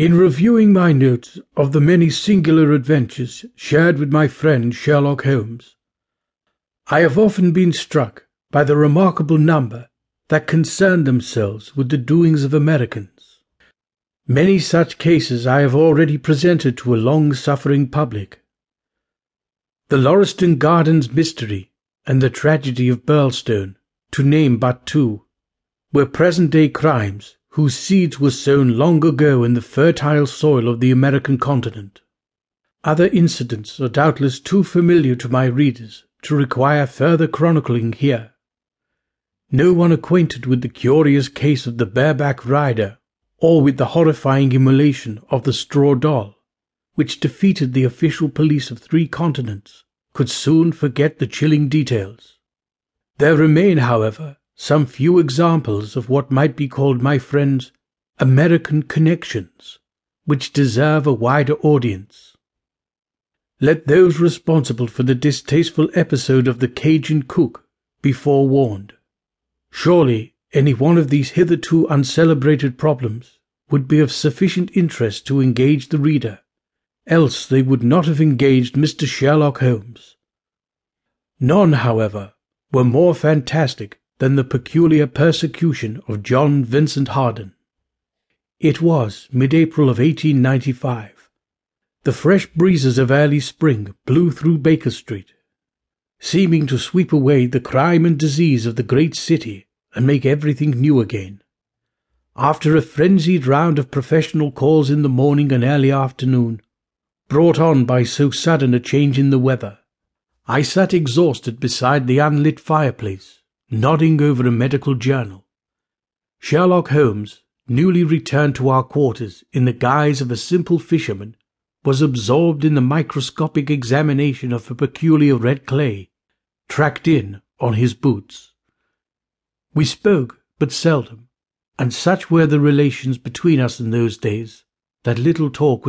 In reviewing my notes of the many singular adventures shared with my friend Sherlock Holmes, I have often been struck by the remarkable number that concern themselves with the doings of Americans. Many such cases I have already presented to a long-suffering public. The Lauriston Gardens mystery and the tragedy of Birlstone, to name but two, were present-day crimes whose seeds were sown long ago in the fertile soil of the American continent. Other incidents are doubtless too familiar to my readers to require further chronicling here. No one acquainted with the curious case of the bareback rider or with the horrifying immolation of the straw doll, which defeated the official police of three continents, could soon forget the chilling details. There remain, however, some few examples of what might be called my friend's American connections, which deserve a wider audience. Let those responsible for the distasteful episode of the Cajun cook be forewarned. Surely any one of these hitherto uncelebrated problems would be of sufficient interest to engage the reader, else they would not have engaged Mr. Sherlock Holmes. None, however, were more fantastic than the peculiar persecution of John Vincent Harden. It was mid-April of 1895. The fresh breezes of early spring blew through Baker Street, seeming to sweep away the crime and disease of the great city and make everything new again. After a frenzied round of professional calls in the morning and early afternoon, brought on by so sudden a change in the weather, I sat exhausted beside the unlit fireplace nodding over a medical journal. Sherlock Holmes, newly returned to our quarters in the guise of a simple fisherman, was absorbed in the microscopic examination of a peculiar red clay, tracked in on his boots. We spoke but seldom, and such were the relations between us in those days that little talk was